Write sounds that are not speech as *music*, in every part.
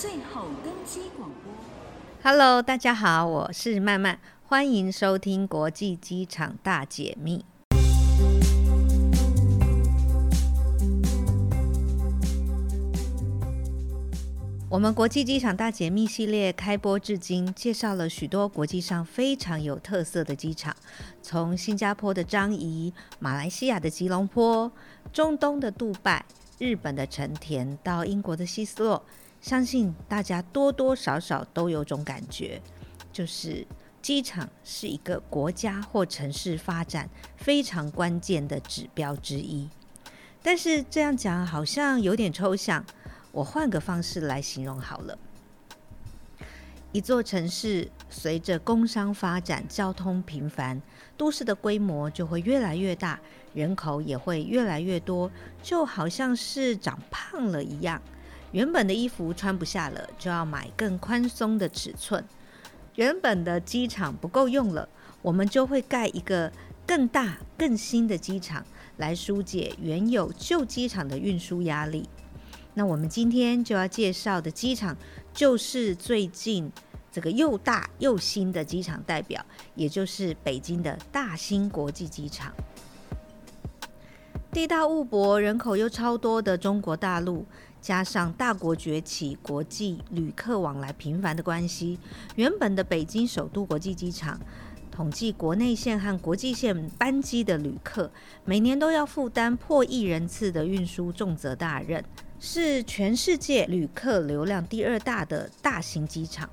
最后登机广播。Hello，大家好，我是曼曼，欢迎收听国际机场大解密。我们国际机场大解密系列开播至今，介绍了许多国际上非常有特色的机场，从新加坡的樟宜、马来西亚的吉隆坡、中东的杜拜。日本的成田到英国的希斯洛，相信大家多多少少都有种感觉，就是机场是一个国家或城市发展非常关键的指标之一。但是这样讲好像有点抽象，我换个方式来形容好了。一座城市随着工商发展、交通频繁，都市的规模就会越来越大。人口也会越来越多，就好像是长胖了一样。原本的衣服穿不下了，就要买更宽松的尺寸。原本的机场不够用了，我们就会盖一个更大、更新的机场，来疏解原有旧机场的运输压力。那我们今天就要介绍的机场，就是最近这个又大又新的机场代表，也就是北京的大兴国际机场。地大物博、人口又超多的中国大陆，加上大国崛起、国际旅客往来频繁的关系，原本的北京首都国际机场，统计国内线和国际线班机的旅客，每年都要负担破亿人次的运输重责大任，是全世界旅客流量第二大的大型机场。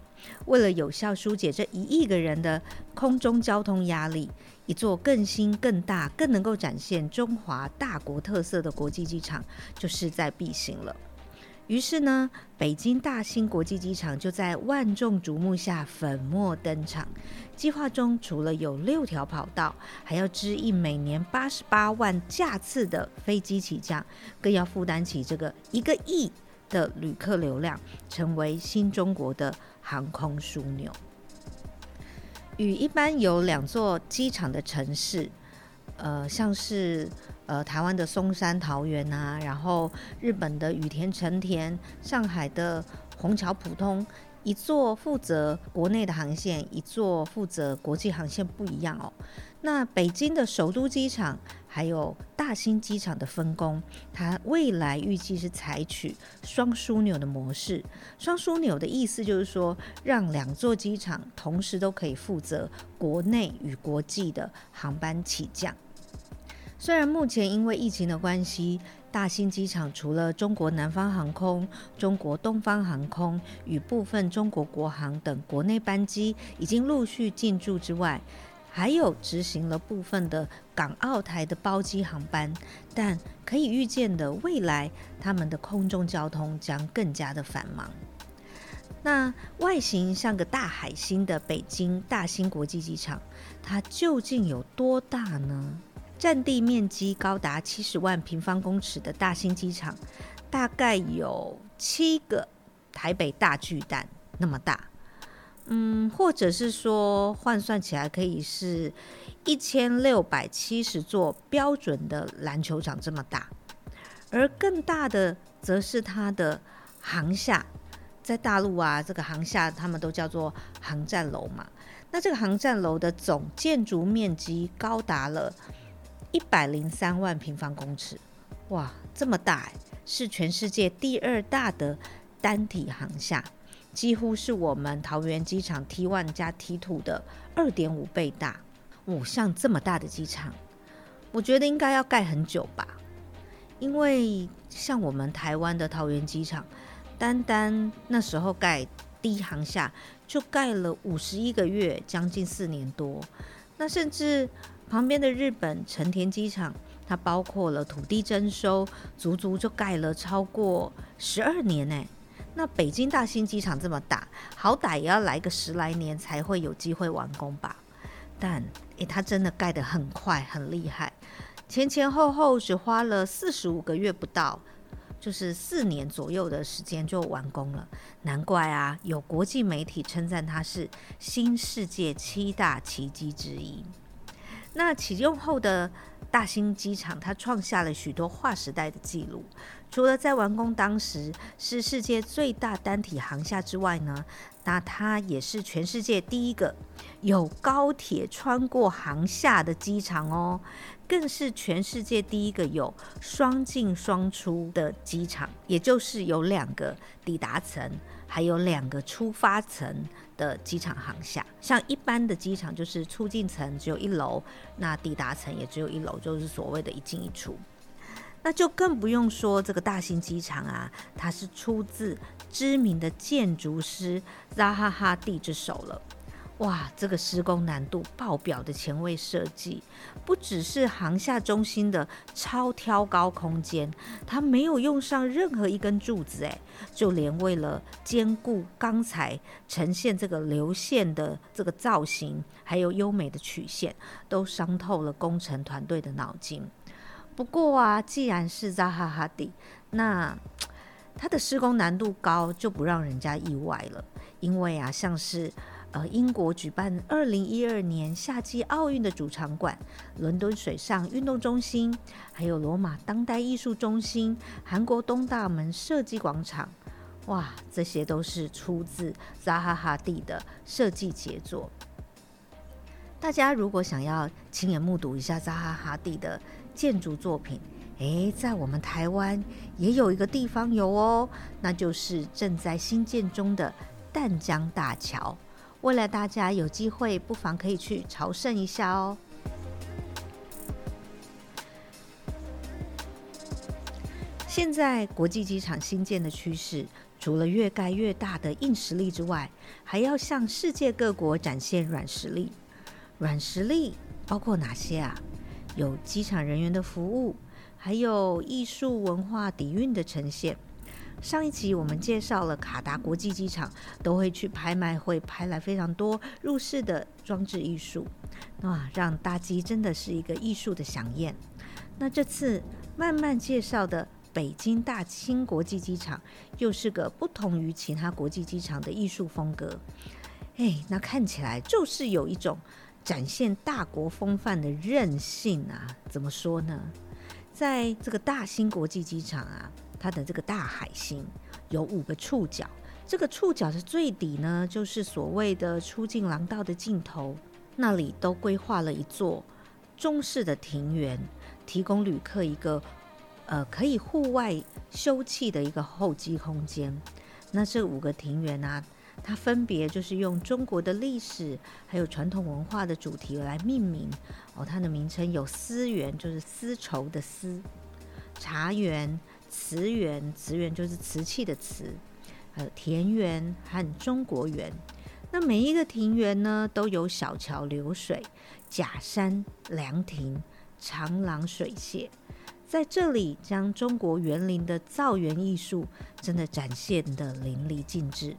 为了有效疏解这一亿个人的空中交通压力，一座更新、更大、更能够展现中华大国特色的国际机场就势在必行了。于是呢，北京大兴国际机场就在万众瞩目下粉墨登场。计划中除了有六条跑道，还要支应每年八十八万架次的飞机起降，更要负担起这个一个亿的旅客流量，成为新中国的航空枢纽。与一般有两座机场的城市，呃，像是呃台湾的松山、桃园啊，然后日本的羽田、成田，上海的虹桥、浦东。一座负责国内的航线，一座负责国际航线不一样哦。那北京的首都机场还有大兴机场的分工，它未来预计是采取双枢纽的模式。双枢纽的意思就是说，让两座机场同时都可以负责国内与国际的航班起降。虽然目前因为疫情的关系，大兴机场除了中国南方航空、中国东方航空与部分中国国航等国内班机已经陆续进驻之外，还有执行了部分的港澳台的包机航班。但可以预见的未来，他们的空中交通将更加的繁忙。那外形像个大海星的北京大兴国际机场，它究竟有多大呢？占地面积高达七十万平方公尺的大兴机场，大概有七个台北大巨蛋那么大，嗯，或者是说换算起来可以是一千六百七十座标准的篮球场这么大，而更大的则是它的航厦，在大陆啊，这个航厦他们都叫做航站楼嘛，那这个航站楼的总建筑面积高达了。一百零三万平方公尺，哇，这么大，是全世界第二大的单体航厦，几乎是我们桃园机场 T1 加 T2 的二点五倍大。哦，像这么大的机场，我觉得应该要盖很久吧，因为像我们台湾的桃园机场，单单那时候盖第一航厦就盖了五十一个月，将近四年多，那甚至。旁边的日本成田机场，它包括了土地征收，足足就盖了超过十二年呢。那北京大兴机场这么大，好歹也要来个十来年才会有机会完工吧？但诶，它真的盖得很快，很厉害，前前后后只花了四十五个月不到，就是四年左右的时间就完工了。难怪啊，有国际媒体称赞它是新世界七大奇迹之一。那启用后的大兴机场它创下了许多划时代的记录。除了在完工当时是世界最大单体航厦之外呢，那它也是全世界第一个有高铁穿过航厦的机场哦，更是全世界第一个有双进双出的机场，也就是有两个抵达层，还有两个出发层的机场航厦。像一般的机场就是出境层只有一楼，那抵达层也只有一楼，就是所谓的一进一出。那就更不用说这个大型机场啊，它是出自知名的建筑师扎哈·哈蒂之手了。哇，这个施工难度爆表的前卫设计，不只是航厦中心的超挑高空间，它没有用上任何一根柱子，哎，就连为了兼顾钢材，呈现这个流线的这个造型，还有优美的曲线，都伤透了工程团队的脑筋。不过啊，既然是扎哈哈蒂，那它的施工难度高就不让人家意外了。因为啊，像是呃英国举办二零一二年夏季奥运的主场馆、伦敦水上运动中心，还有罗马当代艺术中心、韩国东大门设计广场，哇，这些都是出自扎哈哈蒂的设计杰作。大家如果想要亲眼目睹一下扎哈哈蒂的建筑作品，诶，在我们台湾也有一个地方有哦，那就是正在兴建中的淡江大桥。未来大家有机会，不妨可以去朝圣一下哦。现在国际机场新建的趋势，除了越盖越大的硬实力之外，还要向世界各国展现软实力。软实力包括哪些啊？有机场人员的服务，还有艺术文化底蕴的呈现。上一集我们介绍了卡达国际机场，都会去拍卖会拍来非常多入室的装置艺术，哇，让大机真的是一个艺术的饗宴。那这次慢慢介绍的北京大兴国际机场，又是个不同于其他国际机场的艺术风格。哎，那看起来就是有一种。展现大国风范的韧性啊，怎么说呢？在这个大兴国际机场啊，它的这个大海星有五个触角，这个触角的最底呢，就是所谓的出境廊道的尽头，那里都规划了一座中式的庭园，提供旅客一个呃可以户外休憩的一个候机空间。那这五个庭园啊。它分别就是用中国的历史还有传统文化的主题来命名哦。它的名称有丝园，就是丝绸的丝；茶园、瓷园，瓷园就是瓷器的瓷；还有田园和中国园。那每一个庭园呢，都有小桥流水、假山凉亭、长廊水榭，在这里将中国园林的造园艺术真的展现得淋漓尽致。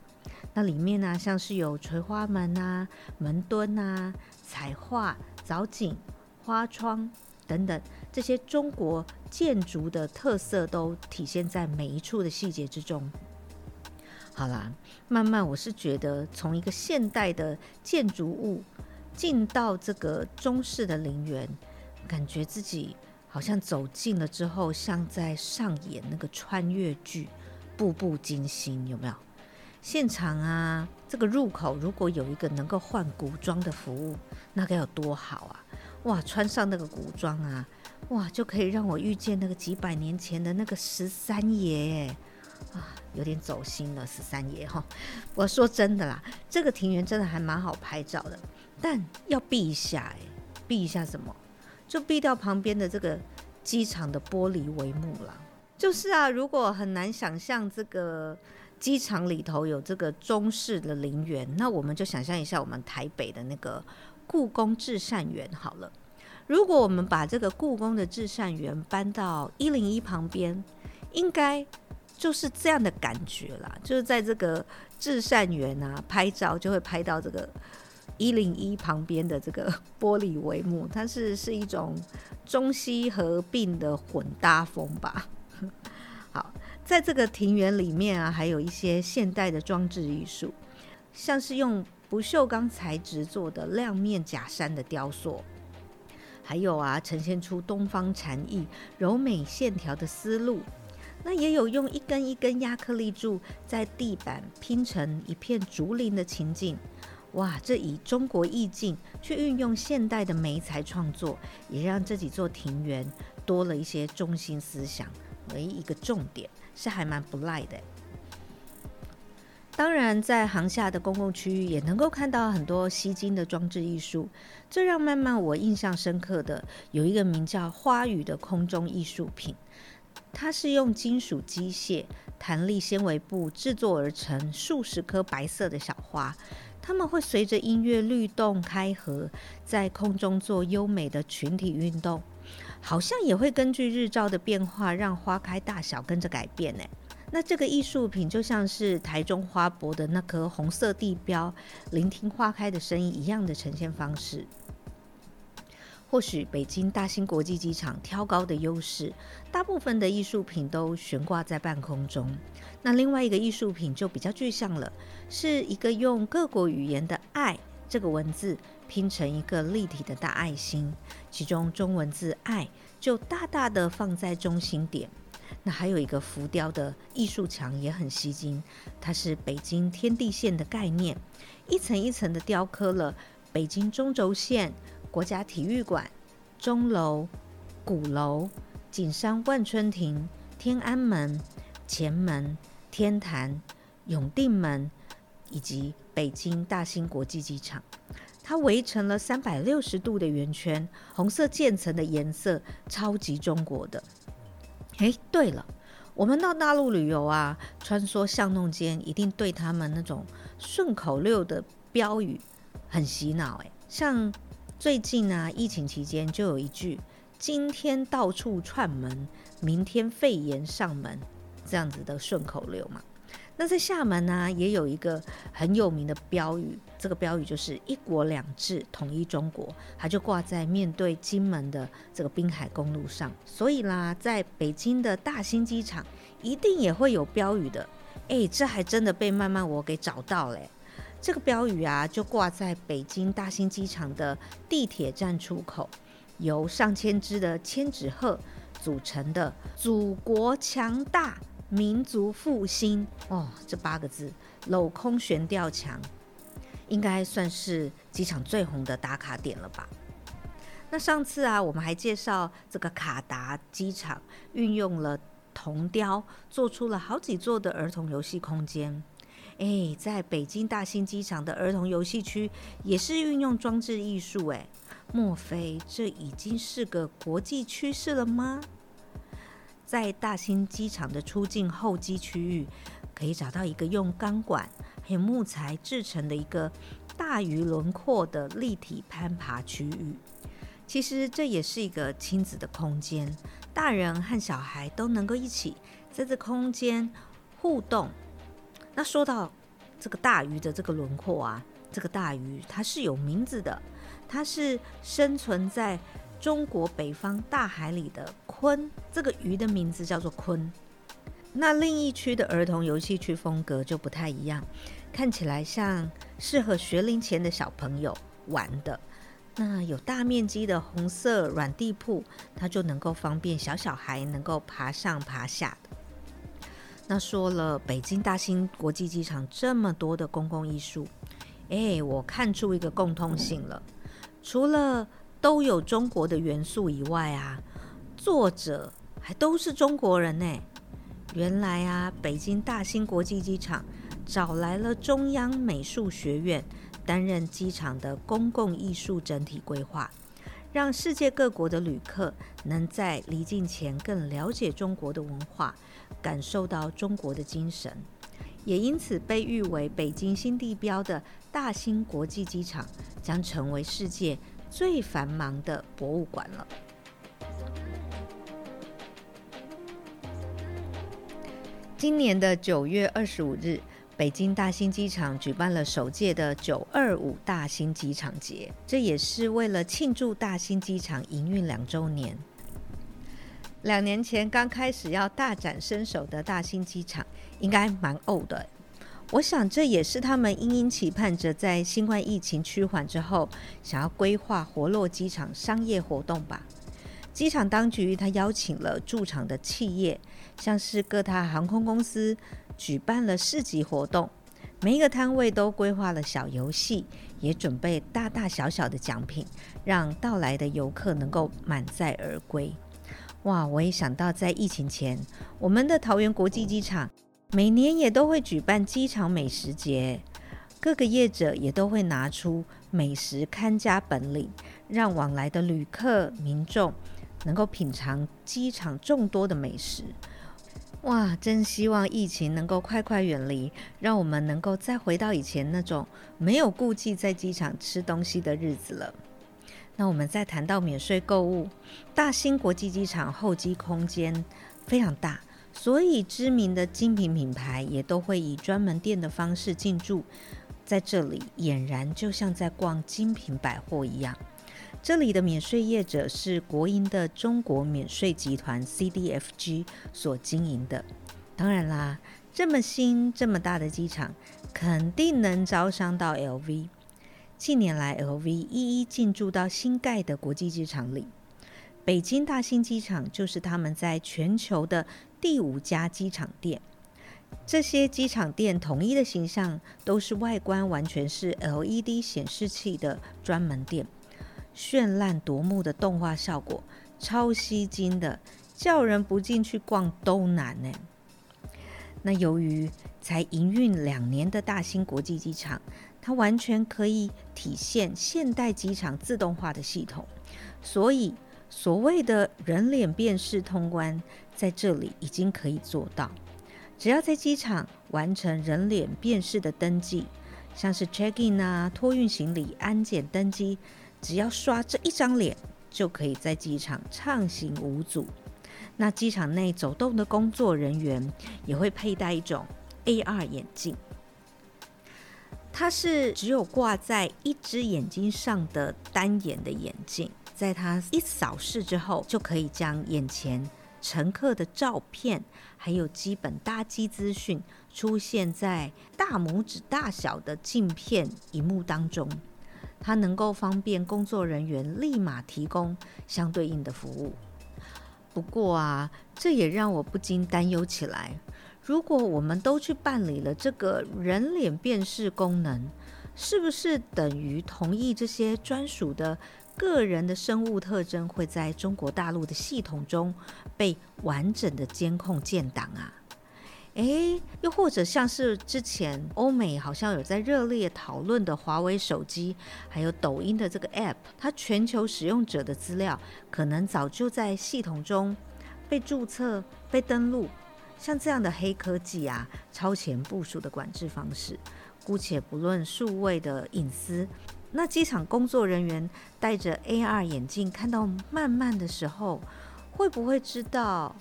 那里面呢、像是有垂花门啊、门墩啊、彩画、藻井、花窗等等，这些中国建筑的特色都体现在每一处的细节之中。好啦，慢慢我是觉得，从一个现代的建筑物进到这个中式的陵园，感觉自己好像走近了之后，像在上演那个穿越剧，步步惊心，有没有？现场啊，这个入口如果有一个能够换古装的服务，那该有多好啊！哇，穿上那个古装啊，哇，就可以让我遇见那个几百年前的那个十三爷，啊，有点走心了，十三爷哈。我说真的啦，这个庭园真的还蛮好拍照的，但要避一下哎，避一下什么？就避掉旁边的这个机场的玻璃帷幕啦。就是啊，如果很难想象这个。机场里头有这个中式的陵园，那我们就想象一下我们台北的那个故宫至善园好了。如果我们把这个故宫的至善园搬到一零一旁边，应该就是这样的感觉啦。就是在这个至善园啊，拍照就会拍到这个一零一旁边的这个 *laughs* 玻璃帷幕，它是是一种中西合并的混搭风吧。*laughs* 好。在这个庭园里面啊，还有一些现代的装置艺术，像是用不锈钢材质做的亮面假山的雕塑，还有啊，呈现出东方禅意、柔美线条的思路。那也有用一根一根亚克力柱在地板拼成一片竹林的情景。哇，这以中国意境去运用现代的媒材创作，也让这几座庭园多了一些中心思想。唯一一个重点是还蛮不赖的。当然，在航厦的公共区域也能够看到很多吸睛的装置艺术。最让曼曼我印象深刻的有一个名叫“花语”的空中艺术品，它是用金属机械、弹力纤维布制作而成，数十颗白色的小花，它们会随着音乐律动开合，在空中做优美的群体运动，好像也会根据日照的变化，让花开大小跟着改变呢。那这个艺术品就像是台中花博的那颗红色地标，聆听花开的声音一样的呈现方式。或许北京大兴国际机场挑高的优势，大部分的艺术品都悬挂在半空中。那另外一个艺术品就比较具象了，是一个用各国语言的“爱”这个文字拼成一个立体的大爱心，其中中文字“爱”就大大的放在中心点。那还有一个浮雕的艺术墙也很吸睛，它是北京天地线的概念，一层一层的雕刻了北京中轴线、国家体育馆、钟楼、鼓楼、景山万春亭、天安门、前门、天坛、永定门以及北京大兴国际机场，它围成了三百六十度的圆圈，红色渐层的颜色超级中国的。哎，对了，我们到大陆旅游啊，穿梭巷弄间，一定对他们那种顺口溜的标语很洗脑。哎，像最近啊，疫情期间就有一句“今天到处串门，明天肺炎上门”这样子的顺口溜嘛。那在厦门呢、也有一个很有名的标语，这个标语就是“一国两制，统一中国”，它就挂在面对金门的这个滨海公路上。所以啦，在北京的大兴机场，一定也会有标语的。哎，这还真的被慢慢我给找到嘞。这个标语啊，就挂在北京大兴机场的地铁站出口，由上千只的千纸鹤组成的“祖国强大”。民族复兴哦，这八个字镂空悬吊墙，应该算是机场最红的打卡点了吧？那上次啊，我们还介绍这个卡达机场运用了铜雕，做出了好几座的儿童游戏空间。诶，在北京大兴机场的儿童游戏区也是运用装置艺术，诶，莫非这已经是个国际趋势了吗？在大兴机场的出境候机区域，可以找到一个用钢管还有木材制成的一个大鱼轮廓的立体攀爬区域。其实这也是一个亲子的空间，大人和小孩都能够一起在这空间互动。那说到这个大鱼的这个轮廓啊，这个大鱼它是有名字的，它是生存在中国北方大海里的鲲，这个鱼的名字叫做鲲。那另一区的儿童游戏区风格就不太一样，看起来像适合学龄前的小朋友玩的。那有大面积的红色软地铺，它就能够方便小小孩能够爬上爬下的。那说了北京大兴国际机场这么多的公共艺术，哎，我看出一个共通性了，除了都有中国的元素以外啊，作者还都是中国人呢。原来啊，北京大兴国际机场找来了中央美术学院担任机场的公共艺术整体规划，让世界各国的旅客能在离境前更了解中国的文化，感受到中国的精神，也因此被誉为北京新地标的大兴国际机场将成为世界。最繁忙的博物馆了。今年的九月二十五日，北京大兴机场举办了首届的“九二五”大兴机场节，这也是为了庆祝大兴机场营运两周年。两年前刚开始要大展身手的大兴机场，应该蛮呕的。我想这也是他们殷殷期盼着在新冠疫情趋缓之后，想要规划活络机场商业活动吧。机场当局他邀请了驻场的企业，像是各大航空公司，举办了市集活动，每一个摊位都规划了小游戏，也准备大大小小的奖品，让到来的游客能够满载而归。哇！我也想到，在疫情前，我们的桃园国际机场每年也都会举办机场美食节，各个业者也都会拿出美食看家本领，让往来的旅客民众。能够品尝机场众多的美食，哇！真希望疫情能够快快远离，让我们能够再回到以前那种没有顾忌在机场吃东西的日子了。那我们再谈到免税购物，大兴国际机场候机空间非常大，所以知名的精品品牌也都会以专门店的方式进驻，在这里俨然就像在逛精品百货一样。这里的免税业者是国营的中国免税集团 （CDFG） 所经营的。当然啦，这么新、这么大的机场，肯定能招商到 LV。近年来，LV 一一进驻到新盖的国际机场里。北京大兴机场就是他们在全球的第五家机场店。这些机场店统一的形象，都是外观完全是 LED 显示器的专门店。绚烂夺目的动画效果，超吸睛的，叫人不进去逛都难呢。那由于才营运两年的大兴国际机场，它完全可以体现现代机场自动化的系统，所以所谓的人脸辨识通关，在这里已经可以做到。只要在机场完成人脸辨识的登记，像是 check in 啊、托运行李、安检登机。只要刷这一张脸，就可以在机场畅行无阻。那机场内走动的工作人员也会佩戴一种 AR 眼镜，它是只有挂在一只眼睛上的单眼的眼镜，在它一扫视之后，就可以将眼前乘客的照片还有基本搭机资讯出现在大拇指大小的镜片荧幕当中。它能够方便工作人员立马提供相对应的服务。不过啊，这也让我不禁担忧起来：如果我们都去办理了这个人脸辨识功能，是不是等于同意这些专属的个人的生物特征会在中国大陆的系统中被完整的监控建档啊？诶，又或者像是之前欧美好像有在热烈讨论的华为手机，还有抖音的这个 App，它全球使用者的资料可能早就在系统中被注册、被登录。像这样的黑科技啊，超前部署的管制方式，姑且不论数位的隐私，那机场工作人员戴着 AR 眼镜看到慢慢的时候，会不会知道？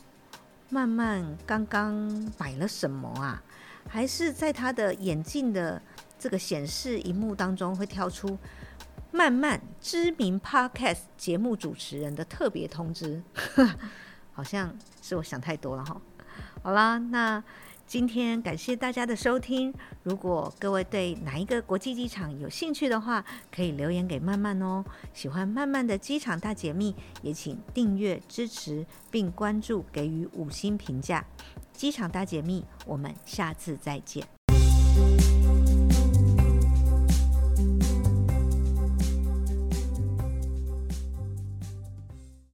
慢慢刚刚买了什么啊？还是在他的眼镜的这个显示荧幕当中会跳出慢慢知名 Podcast 节目主持人的特别通知？*laughs* 好像是我想太多了哈。好啦，那。今天感谢大家的收听。如果各位对哪一个国际机场有兴趣的话，可以留言给曼曼哦。喜欢曼曼的机场大解密，也请订阅支持并关注，给予五星评价。机场大解密，我们下次再见。